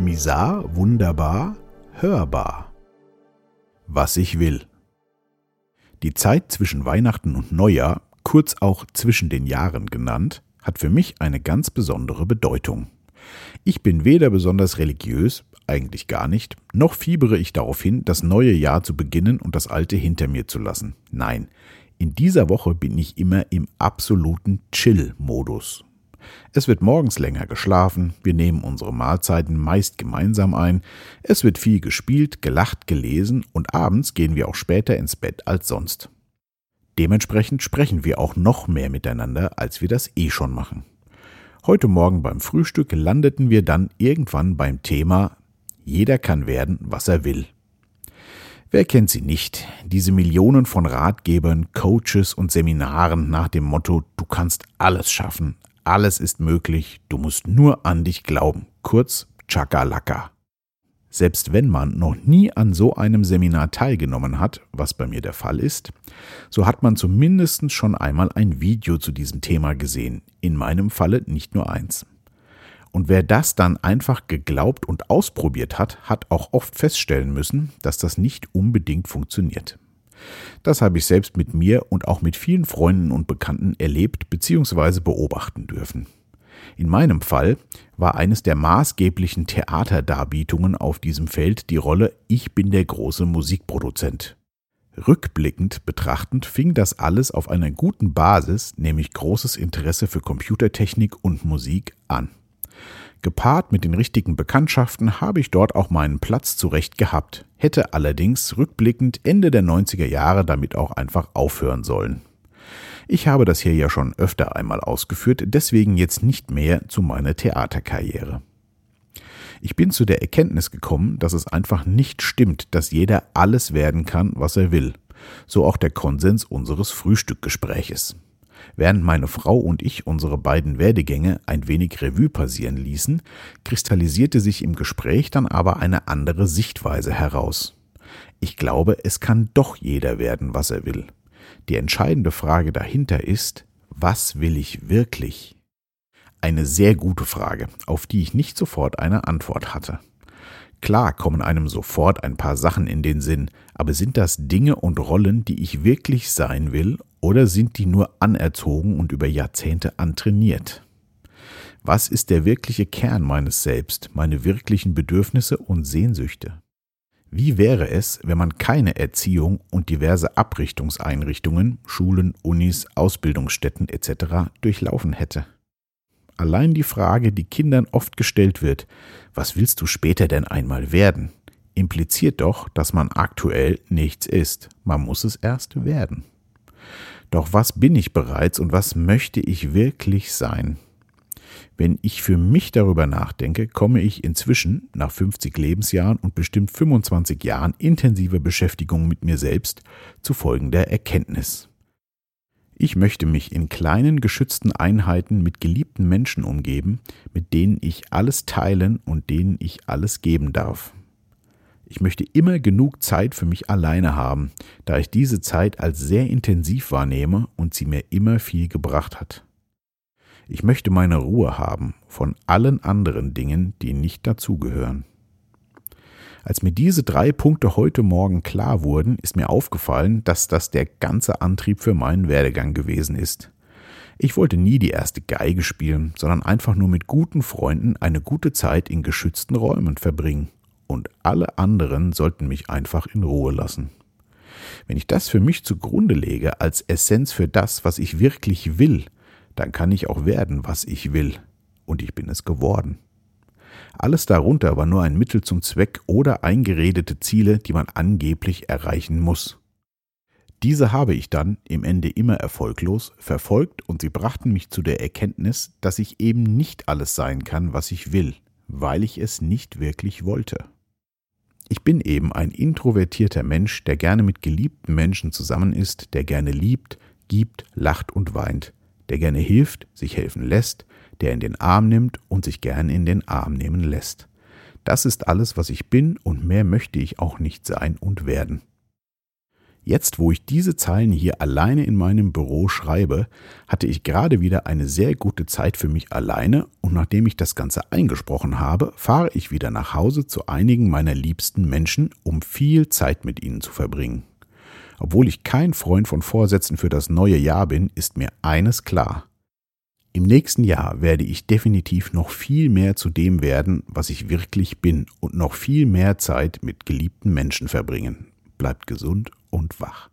Misar, wunderbar, hörbar. Was ich will. Die Zeit zwischen Weihnachten und Neujahr, kurz auch zwischen den Jahren genannt, hat für mich eine ganz besondere Bedeutung. Ich bin weder besonders religiös, eigentlich gar nicht, noch fiebere ich darauf hin, das neue Jahr zu beginnen und das alte hinter mir zu lassen. Nein, in dieser Woche bin ich immer im absoluten Chill-Modus. Es wird morgens länger geschlafen, wir nehmen unsere Mahlzeiten meist gemeinsam ein, es wird viel gespielt, gelacht, gelesen und abends gehen wir auch später ins Bett als sonst. Dementsprechend sprechen wir auch noch mehr miteinander, als wir das eh schon machen. Heute Morgen beim Frühstück landeten wir dann irgendwann beim Thema Jeder kann werden, was er will. Wer kennt sie nicht? Diese Millionen von Ratgebern, Coaches und Seminaren nach dem Motto Du kannst alles schaffen, alles ist möglich, du musst nur an dich glauben. Kurz Chakalaka. Selbst wenn man noch nie an so einem Seminar teilgenommen hat, was bei mir der Fall ist, so hat man zumindest schon einmal ein Video zu diesem Thema gesehen, in meinem Falle nicht nur eins. Und wer das dann einfach geglaubt und ausprobiert hat, hat auch oft feststellen müssen, dass das nicht unbedingt funktioniert. Das habe ich selbst mit mir und auch mit vielen Freunden und Bekannten erlebt bzw. beobachten dürfen. In meinem Fall war eines der maßgeblichen Theaterdarbietungen auf diesem Feld die Rolle Ich bin der große Musikproduzent. Rückblickend betrachtend fing das alles auf einer guten Basis, nämlich großes Interesse für Computertechnik und Musik, an. Gepaart mit den richtigen Bekanntschaften habe ich dort auch meinen Platz zurecht gehabt, hätte allerdings rückblickend Ende der 90er Jahre damit auch einfach aufhören sollen. Ich habe das hier ja schon öfter einmal ausgeführt, deswegen jetzt nicht mehr zu meiner Theaterkarriere. Ich bin zu der Erkenntnis gekommen, dass es einfach nicht stimmt, dass jeder alles werden kann, was er will. So auch der Konsens unseres Frühstückgespräches. Während meine Frau und ich unsere beiden Werdegänge ein wenig Revue passieren ließen, kristallisierte sich im Gespräch dann aber eine andere Sichtweise heraus. Ich glaube, es kann doch jeder werden, was er will. Die entscheidende Frage dahinter ist, was will ich wirklich? Eine sehr gute Frage, auf die ich nicht sofort eine Antwort hatte. Klar kommen einem sofort ein paar Sachen in den Sinn, aber sind das Dinge und Rollen, die ich wirklich sein will, oder sind die nur anerzogen und über Jahrzehnte antrainiert? Was ist der wirkliche Kern meines Selbst, meine wirklichen Bedürfnisse und Sehnsüchte? Wie wäre es, wenn man keine Erziehung und diverse Abrichtungseinrichtungen, Schulen, Unis, Ausbildungsstätten etc. durchlaufen hätte? Allein die Frage, die Kindern oft gestellt wird, was willst du später denn einmal werden, impliziert doch, dass man aktuell nichts ist. Man muss es erst werden. Doch was bin ich bereits und was möchte ich wirklich sein? Wenn ich für mich darüber nachdenke, komme ich inzwischen, nach 50 Lebensjahren und bestimmt 25 Jahren intensiver Beschäftigung mit mir selbst, zu folgender Erkenntnis. Ich möchte mich in kleinen geschützten Einheiten mit geliebten Menschen umgeben, mit denen ich alles teilen und denen ich alles geben darf. Ich möchte immer genug Zeit für mich alleine haben, da ich diese Zeit als sehr intensiv wahrnehme und sie mir immer viel gebracht hat. Ich möchte meine Ruhe haben von allen anderen Dingen, die nicht dazugehören. Als mir diese drei Punkte heute Morgen klar wurden, ist mir aufgefallen, dass das der ganze Antrieb für meinen Werdegang gewesen ist. Ich wollte nie die erste Geige spielen, sondern einfach nur mit guten Freunden eine gute Zeit in geschützten Räumen verbringen. Und alle anderen sollten mich einfach in Ruhe lassen. Wenn ich das für mich zugrunde lege als Essenz für das, was ich wirklich will, dann kann ich auch werden, was ich will. Und ich bin es geworden. Alles darunter war nur ein Mittel zum Zweck oder eingeredete Ziele, die man angeblich erreichen muss. Diese habe ich dann, im Ende immer erfolglos, verfolgt und sie brachten mich zu der Erkenntnis, dass ich eben nicht alles sein kann, was ich will, weil ich es nicht wirklich wollte. Ich bin eben ein introvertierter Mensch, der gerne mit geliebten Menschen zusammen ist, der gerne liebt, gibt, lacht und weint, der gerne hilft, sich helfen lässt, der in den Arm nimmt und sich gern in den Arm nehmen lässt. Das ist alles, was ich bin, und mehr möchte ich auch nicht sein und werden. Jetzt, wo ich diese Zeilen hier alleine in meinem Büro schreibe, hatte ich gerade wieder eine sehr gute Zeit für mich alleine und nachdem ich das Ganze eingesprochen habe, fahre ich wieder nach Hause zu einigen meiner liebsten Menschen, um viel Zeit mit ihnen zu verbringen. Obwohl ich kein Freund von Vorsätzen für das neue Jahr bin, ist mir eines klar. Im nächsten Jahr werde ich definitiv noch viel mehr zu dem werden, was ich wirklich bin und noch viel mehr Zeit mit geliebten Menschen verbringen. Bleibt gesund und wach.